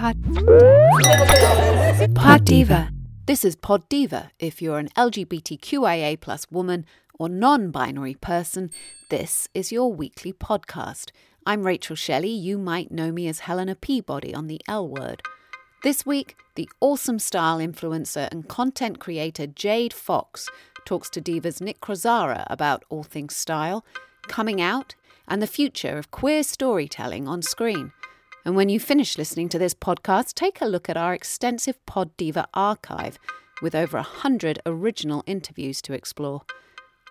Pod. Pod Diva. This is Pod Diva. If you're an LGBTQIA plus woman or non-binary person, this is your weekly podcast. I'm Rachel Shelley. You might know me as Helena Peabody on the L Word. This week, the awesome style influencer and content creator Jade Fox talks to Diva's Nick Crozara about all things style, coming out, and the future of queer storytelling on screen. And when you finish listening to this podcast, take a look at our extensive Pod Diva archive with over a hundred original interviews to explore.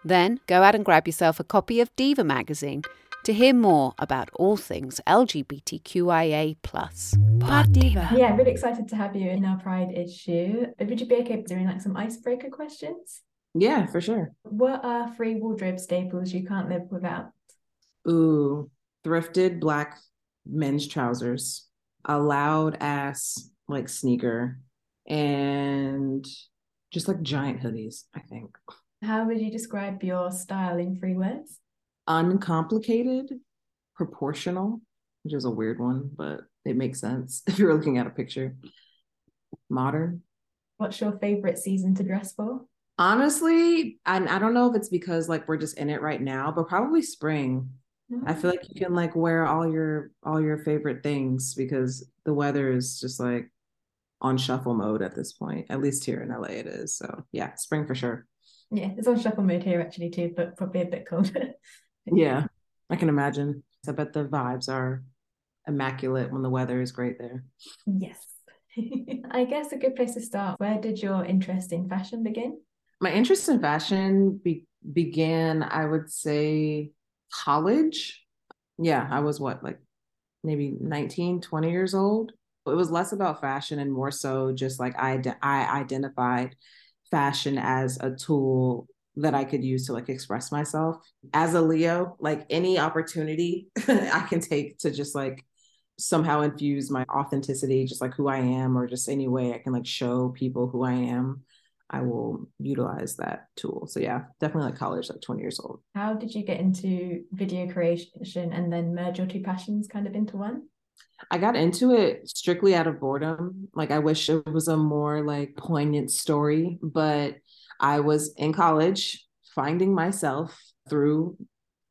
Then go out and grab yourself a copy of Diva magazine to hear more about all things LGBTQIA+. Pod Diva. Yeah, I'm really excited to have you in our Pride issue. Uh, would you be okay doing like some icebreaker questions? Yeah, for sure. What are three wardrobe staples you can't live without? Ooh, thrifted black men's trousers, a loud ass like sneaker, and just like giant hoodies, I think. How would you describe your style in three words? Uncomplicated, proportional, which is a weird one, but it makes sense if you're looking at a picture. Modern. What's your favorite season to dress for? Honestly, I, I don't know if it's because like we're just in it right now, but probably spring. I feel like you can like wear all your all your favorite things because the weather is just like on shuffle mode at this point. At least here in LA it is. So yeah, spring for sure. Yeah, it's on shuffle mode here actually too, but probably a bit colder. Yeah, I can imagine. I bet the vibes are immaculate when the weather is great there. yes. I guess a good place to start. Where did your interest in fashion begin? My interest in fashion be- began, I would say, college. Yeah, I was what, like maybe 19, 20 years old. It was less about fashion and more so just like I, I identified fashion as a tool that I could use to like express myself. As a Leo, like any opportunity I can take to just like somehow infuse my authenticity, just like who I am, or just any way I can like show people who I am. I will utilize that tool. So yeah, definitely like college, like 20 years old. How did you get into video creation and then merge your two passions kind of into one? I got into it strictly out of boredom. Like I wish it was a more like poignant story, but I was in college finding myself through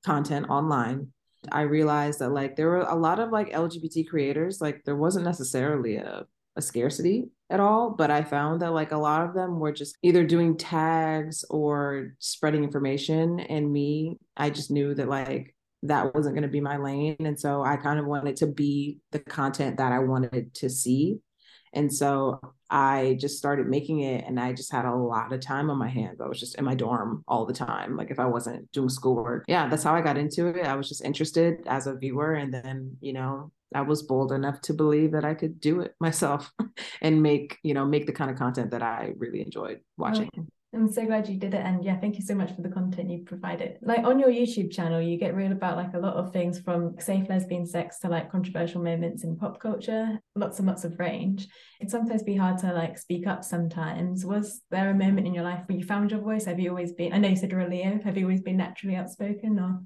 content online. I realized that like there were a lot of like LGBT creators, like there wasn't necessarily a a scarcity at all but i found that like a lot of them were just either doing tags or spreading information and me i just knew that like that wasn't going to be my lane and so i kind of wanted to be the content that i wanted to see and so I just started making it and I just had a lot of time on my hands. I was just in my dorm all the time. Like if I wasn't doing schoolwork. Yeah, that's how I got into it. I was just interested as a viewer. And then, you know, I was bold enough to believe that I could do it myself and make, you know, make the kind of content that I really enjoyed oh, watching. Oh, I'm so glad you did it. And yeah, thank you so much for the content you provided. Like on your YouTube channel, you get real about like a lot of things from safe lesbian sex to like controversial moments in pop culture, lots and lots of range. It sometimes be hard to like speak up sometimes. Was there a moment in your life where you found your voice? Have you always been, I know you said you're a Leo, have you always been naturally outspoken or?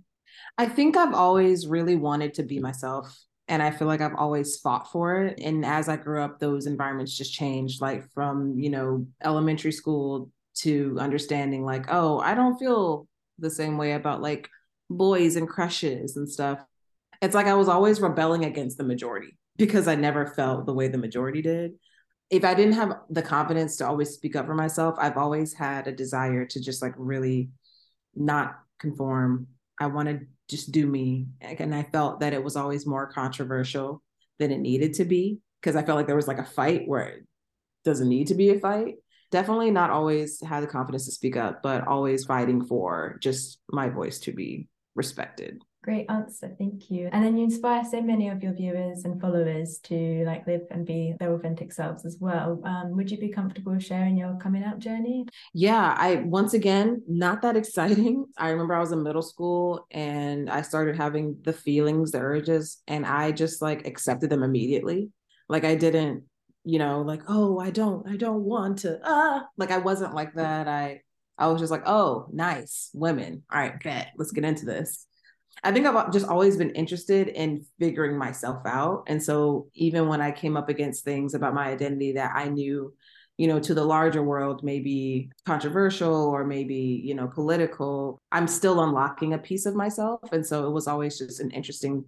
I think I've always really wanted to be myself and I feel like I've always fought for it. And as I grew up, those environments just changed, like from, you know, elementary school to understanding like oh i don't feel the same way about like boys and crushes and stuff it's like I was always rebelling against the majority because I never felt the way the majority did. If I didn't have the confidence to always speak up for myself, I've always had a desire to just like really not conform. I want to just do me. And I felt that it was always more controversial than it needed to be because I felt like there was like a fight where it doesn't need to be a fight. Definitely not always had the confidence to speak up, but always fighting for just my voice to be respected. Great answer, thank you. And then you inspire so many of your viewers and followers to like live and be their authentic selves as well. Um, would you be comfortable sharing your coming out journey? Yeah, I once again not that exciting. I remember I was in middle school and I started having the feelings, the urges, and I just like accepted them immediately. Like I didn't, you know, like oh I don't, I don't want to. Ah, like I wasn't like that. I I was just like, oh, nice women. All right, bet. Let's get into this. I think I've just always been interested in figuring myself out. And so even when I came up against things about my identity that I knew, you know, to the larger world, maybe controversial or maybe, you know, political, I'm still unlocking a piece of myself. And so it was always just an interesting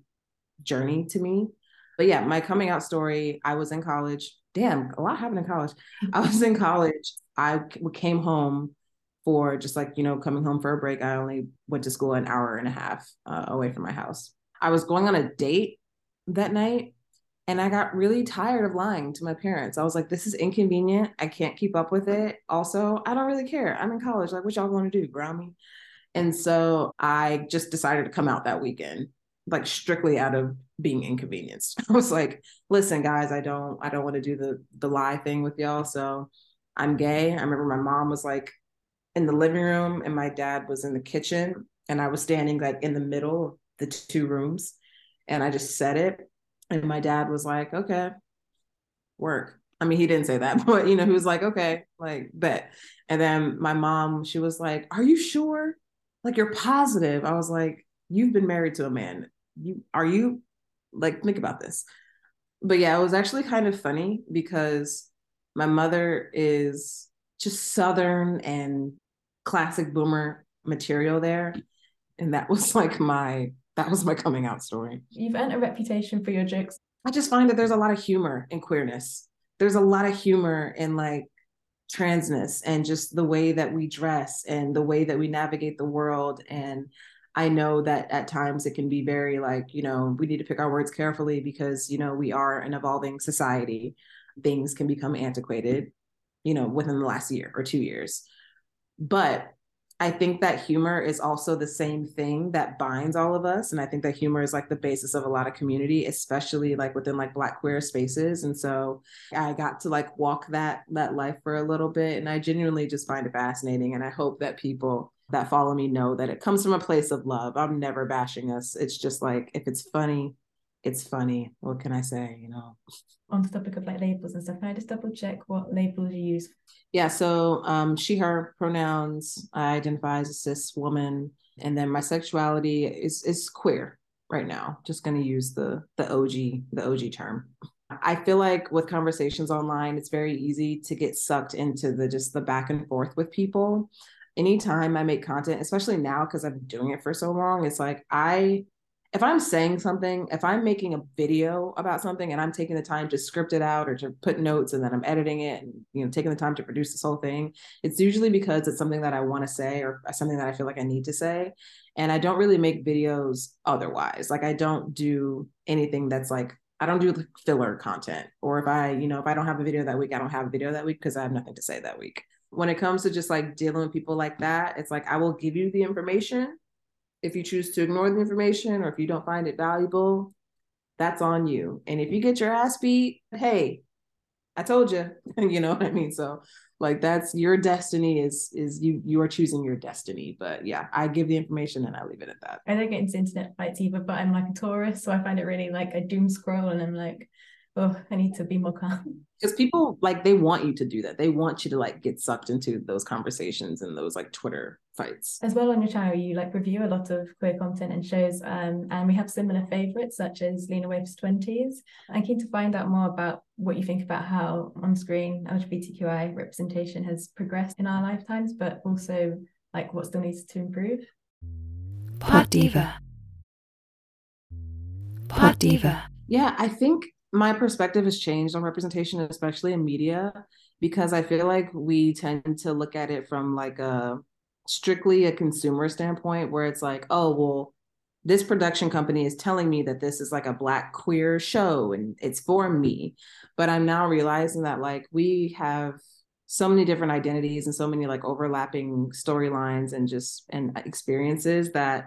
journey to me. But yeah, my coming out story, I was in college. Damn, a lot happened in college. I was in college. I came home for just like, you know, coming home for a break. I only went to school an hour and a half uh, away from my house. I was going on a date that night and I got really tired of lying to my parents. I was like, this is inconvenient. I can't keep up with it. Also, I don't really care. I'm in college. Like, what y'all want to do? Ground me? And so I just decided to come out that weekend, like strictly out of being inconvenienced. I was like, listen, guys, I don't, I don't want to do the the lie thing with y'all. So I'm gay. I remember my mom was like, in the living room and my dad was in the kitchen and I was standing like in the middle of the two rooms and I just said it and my dad was like, "Okay, work." I mean, he didn't say that, but you know, he was like, "Okay, like bet." And then my mom, she was like, "Are you sure? Like you're positive?" I was like, "You've been married to a man. You are you like think about this." But yeah, it was actually kind of funny because my mother is just southern and classic boomer material there. And that was like my that was my coming out story. You've earned a reputation for your jokes. I just find that there's a lot of humor in queerness. There's a lot of humor in like transness and just the way that we dress and the way that we navigate the world. And I know that at times it can be very like, you know, we need to pick our words carefully because, you know, we are an evolving society. Things can become antiquated, you know, within the last year or two years. But I think that humor is also the same thing that binds all of us. And I think that humor is like the basis of a lot of community, especially like within like black queer spaces. And so I got to like walk that that life for a little bit. And I genuinely just find it fascinating. And I hope that people that follow me know that it comes from a place of love. I'm never bashing us. It's just like if it's funny, it's funny. What can I say? You know. On the topic of like labels and stuff, can I just double check what labels you use? Yeah, so um, she, her pronouns. I identify as a cis woman, and then my sexuality is is queer right now. Just going to use the the OG the OG term. I feel like with conversations online, it's very easy to get sucked into the just the back and forth with people. Anytime I make content, especially now because I've been doing it for so long, it's like I if I'm saying something, if I'm making a video about something and I'm taking the time to script it out or to put notes and then I'm editing it and you know taking the time to produce this whole thing, it's usually because it's something that I want to say or something that I feel like I need to say. And I don't really make videos otherwise. Like I don't do anything that's like I don't do filler content. Or if I, you know, if I don't have a video that week, I don't have a video that week because I have nothing to say that week. When it comes to just like dealing with people like that, it's like I will give you the information if you choose to ignore the information or if you don't find it valuable, that's on you. And if you get your ass beat, hey, I told you, you know what I mean? So like that's your destiny is is you you are choosing your destiny. But yeah, I give the information and I leave it at that. I don't get into internet fights either, but I'm like a Taurus, so I find it really like a doom scroll and I'm like, oh, I need to be more calm. Because people like they want you to do that. They want you to like get sucked into those conversations and those like Twitter fights. As well on your channel, you like review a lot of queer content and shows, um, and we have similar favorites such as Lena Waithe's Twenties. I'm keen to find out more about what you think about how on-screen LGBTQI representation has progressed in our lifetimes, but also like what still needs to improve. Pod Diva. Diva. Yeah, I think my perspective has changed on representation, especially in media, because I feel like we tend to look at it from like a strictly a consumer standpoint where it's like, oh, well, this production company is telling me that this is like a black queer show and it's for me. But I'm now realizing that like we have so many different identities and so many like overlapping storylines and just and experiences that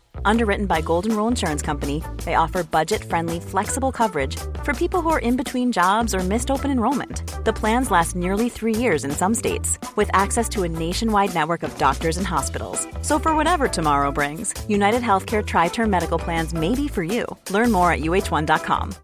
Underwritten by Golden Rule Insurance Company, they offer budget-friendly, flexible coverage for people who are in between jobs or missed open enrollment. The plans last nearly three years in some states, with access to a nationwide network of doctors and hospitals. So for whatever tomorrow brings, United Healthcare Tri-Term Medical Plans may be for you. Learn more at uh1.com.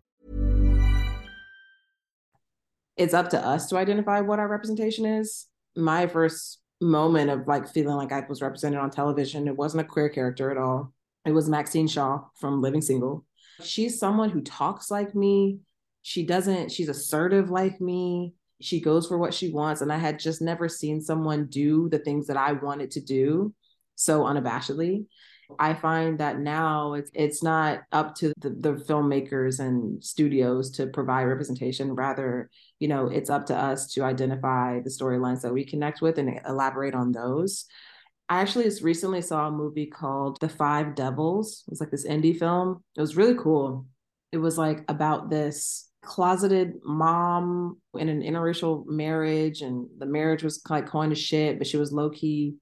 It's up to us to identify what our representation is. My first moment of like feeling like I was represented on television, it wasn't a queer character at all it was Maxine Shaw from Living Single. She's someone who talks like me. She doesn't, she's assertive like me. She goes for what she wants. And I had just never seen someone do the things that I wanted to do so unabashedly. I find that now it's it's not up to the, the filmmakers and studios to provide representation. Rather, you know, it's up to us to identify the storylines that we connect with and elaborate on those. I actually just recently saw a movie called The Five Devils. It was like this indie film. It was really cool. It was like about this closeted mom in an interracial marriage, and the marriage was like going to shit, but she was low key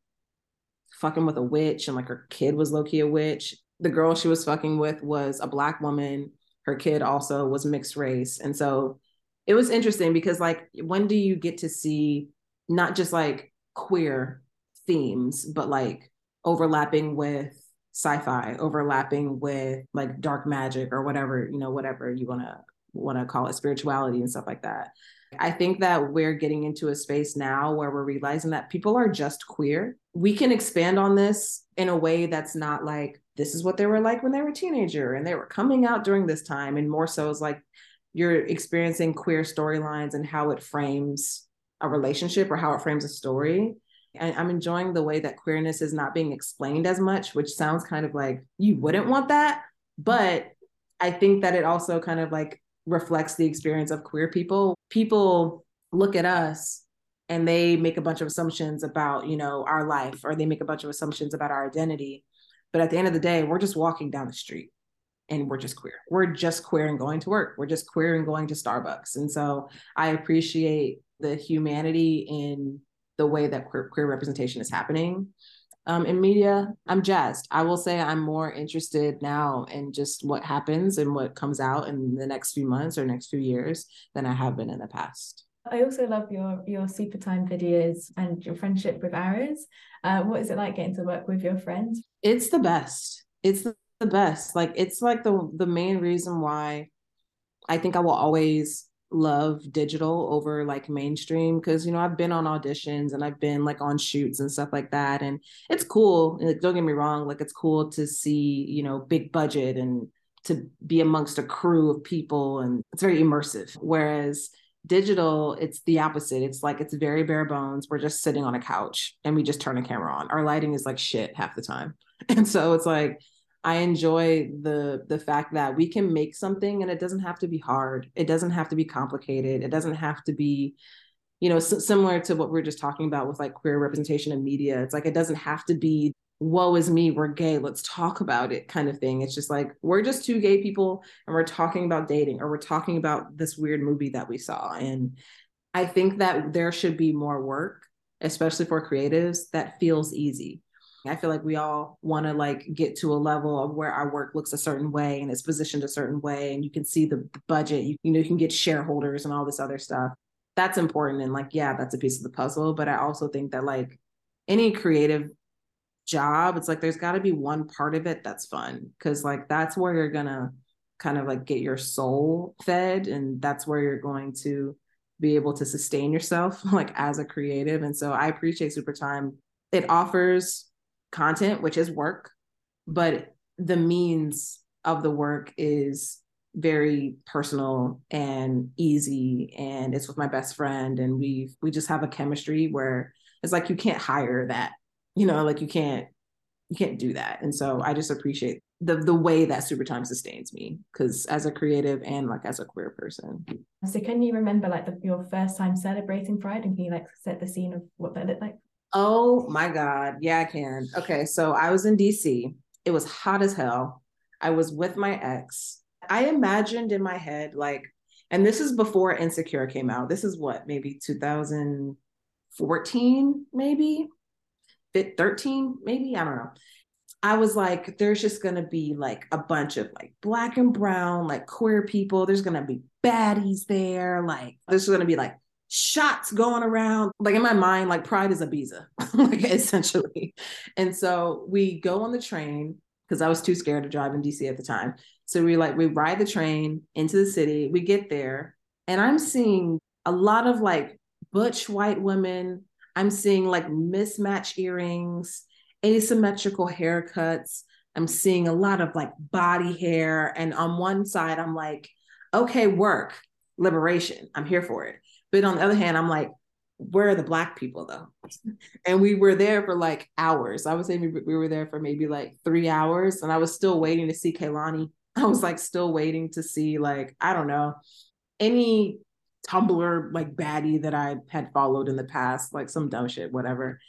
fucking with a witch, and like her kid was low key a witch. The girl she was fucking with was a black woman. Her kid also was mixed race. And so it was interesting because, like, when do you get to see not just like queer themes, but like overlapping with sci-fi, overlapping with like dark magic or whatever, you know, whatever you want to want to call it spirituality and stuff like that. I think that we're getting into a space now where we're realizing that people are just queer. We can expand on this in a way that's not like this is what they were like when they were a teenager and they were coming out during this time and more so is like you're experiencing queer storylines and how it frames a relationship or how it frames a story I'm enjoying the way that queerness is not being explained as much, which sounds kind of like you wouldn't want that. But I think that it also kind of like reflects the experience of queer people. People look at us and they make a bunch of assumptions about, you know, our life or they make a bunch of assumptions about our identity. But at the end of the day, we're just walking down the street and we're just queer. We're just queer and going to work. We're just queer and going to Starbucks. And so I appreciate the humanity in the way that queer, queer representation is happening um, in media, I'm jazzed. I will say I'm more interested now in just what happens and what comes out in the next few months or next few years than I have been in the past. I also love your your super time videos and your friendship with Ares. Uh, what is it like getting to work with your friends? It's the best. It's the best. Like it's like the the main reason why I think I will always love digital over like mainstream because you know I've been on auditions and I've been like on shoots and stuff like that and it's cool like, don't get me wrong like it's cool to see you know big budget and to be amongst a crew of people and it's very immersive. Whereas digital it's the opposite. It's like it's very bare bones. We're just sitting on a couch and we just turn a camera on. Our lighting is like shit half the time. And so it's like I enjoy the the fact that we can make something and it doesn't have to be hard. It doesn't have to be complicated. It doesn't have to be, you know, s- similar to what we are just talking about with like queer representation in media. It's like it doesn't have to be woe is me, we're gay, let's talk about it kind of thing. It's just like we're just two gay people and we're talking about dating or we're talking about this weird movie that we saw. And I think that there should be more work, especially for creatives, that feels easy I feel like we all want to like get to a level of where our work looks a certain way and it's positioned a certain way and you can see the budget, you, you know, you can get shareholders and all this other stuff. That's important and like yeah, that's a piece of the puzzle, but I also think that like any creative job, it's like there's got to be one part of it that's fun cuz like that's where you're going to kind of like get your soul fed and that's where you're going to be able to sustain yourself like as a creative and so I appreciate Super Time. It offers content, which is work, but the means of the work is very personal and easy and it's with my best friend and we we just have a chemistry where it's like you can't hire that you know like you can't you can't do that. And so i just appreciate the the way that super time sustains me because as a creative and like as a queer person. So can you remember like the, your first time celebrating pride and can you like set the scene of what that looked like oh my god. Yeah i can okay so i was in dc it was hot as hell. I was with my ex. I imagined in my head like and this is before insecure came out. This is what maybe 2014 maybe? 13 maybe? I don't know. I was like there's just going to be like a bunch of like black and brown like queer people. There's going to be baddies there like there's going to be like shots going around like in my mind like pride is Ibiza like essentially and so we go on the train because i was too scared to drive in dc at the time so we like we ride the train into the city we get there and i'm seeing a lot of like butch white women I'm seeing like mismatched earrings, asymmetrical haircuts. I'm seeing a lot of like body hair. And on one side, I'm like, okay, work, liberation. I'm here for it. But on the other hand, I'm like, where are the black people though? and we were there for like hours. I would say we were there for maybe like three hours. And I was still waiting to see Kehlani. I was like still waiting to see like, I don't know, any Tumblr like baddie that I had followed in the past, like some dumb shit, whatever.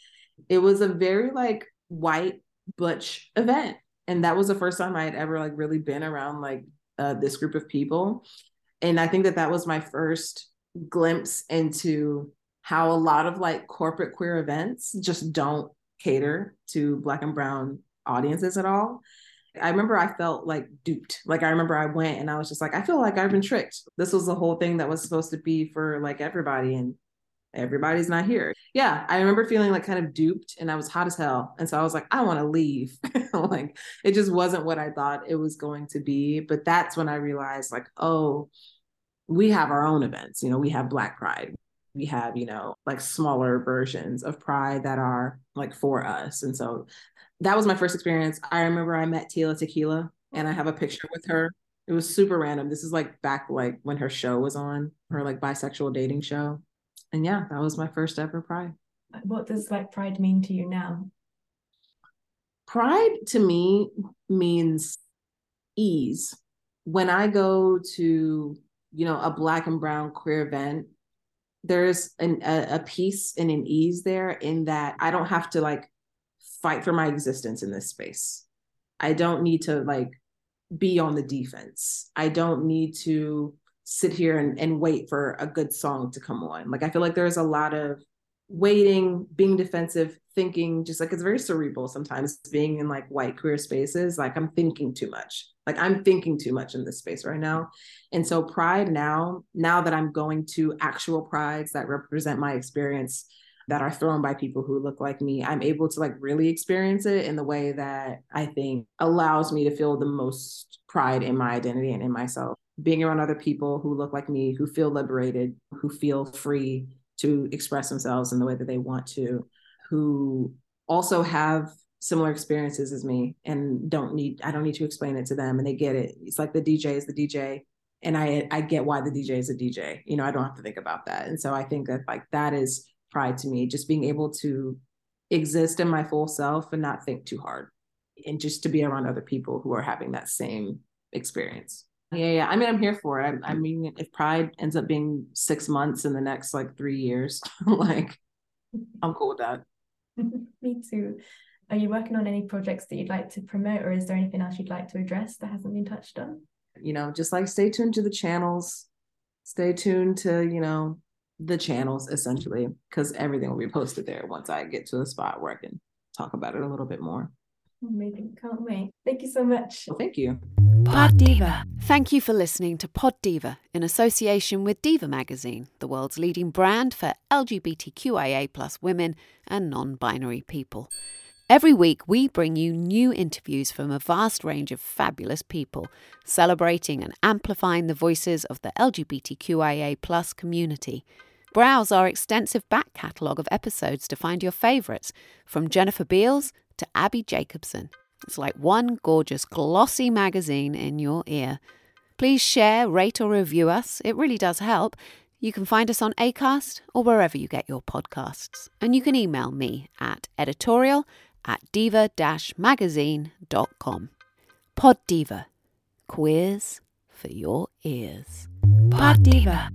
It was a very like white butch event. And that was the first time I had ever like really been around like uh, this group of people. And I think that that was my first glimpse into how a lot of like corporate queer events just don't cater to black and brown audiences at all. I remember I felt like duped. Like I remember I went and I was just like, I feel like I've been tricked. This was the whole thing that was supposed to be for like everybody and everybody's not here. Yeah, I remember feeling like kind of duped and I was hot as hell. And so I was like, I want to leave. like it just wasn't what I thought it was going to be. But that's when I realized like, oh, we have our own events. You know, we have Black Pride. We have, you know, like smaller versions of Pride that are like for us. And so that was my first experience. I remember I met Tila Tequila and I have a picture with her. It was super random. This is like back like when her show was on, her like bisexual dating show. And yeah, that was my first ever pride. What does like pride mean to you now? Pride to me means ease. When I go to, you know, a black and brown queer event, there's an, a, a peace and an ease there in that I don't have to like fight for my existence in this space. I don't need to like be on the defense. I don't need to sit here and, and wait for a good song to come on. Like I feel like there's a lot of waiting, being defensive, thinking, just like it's very cerebral sometimes being in like white queer spaces. Like I'm thinking too much. Like I'm thinking too much in this space right now. And so pride now, now that I'm going to actual prides that represent my experience, that are thrown by people who look like me, I'm able to like really experience it in the way that I think allows me to feel the most pride in my identity and in myself. Being around other people who look like me, who feel liberated, who feel free to express themselves in the way that they want to, who also have similar experiences as me and don't need I don't need to explain it to them and they get it. It's like the DJ is the DJ and I I get why the DJ is a DJ. You know, I don't have to think about that. And so I think that like that is pride to me, just being able to exist in my full self and not think too hard and just to be around other people who are having that same experience. Yeah, yeah. I mean, I'm here for it. I, I mean, if Pride ends up being six months in the next like three years, like I'm cool with that. Me too. Are you working on any projects that you'd like to promote, or is there anything else you'd like to address that hasn't been touched on? You know, just like stay tuned to the channels, stay tuned to, you know, the channels essentially, because everything will be posted there once I get to a spot where I can talk about it a little bit more. Amazing. Can't wait. Thank you so much. Well, thank you. Pod Diva. Thank you for listening to Pod Diva in association with Diva Magazine, the world's leading brand for LGBTQIA plus women and non binary people. Every week, we bring you new interviews from a vast range of fabulous people, celebrating and amplifying the voices of the LGBTQIA plus community. Browse our extensive back catalogue of episodes to find your favourites, from Jennifer Beals to Abbi Jacobson. It's like one gorgeous, glossy magazine in your ear. Please share, rate, or review us. It really does help. You can find us on ACAST or wherever you get your podcasts. And you can email me at editorial at diva magazine.com. Pod Diva. Queers for your ears. Pod Diva.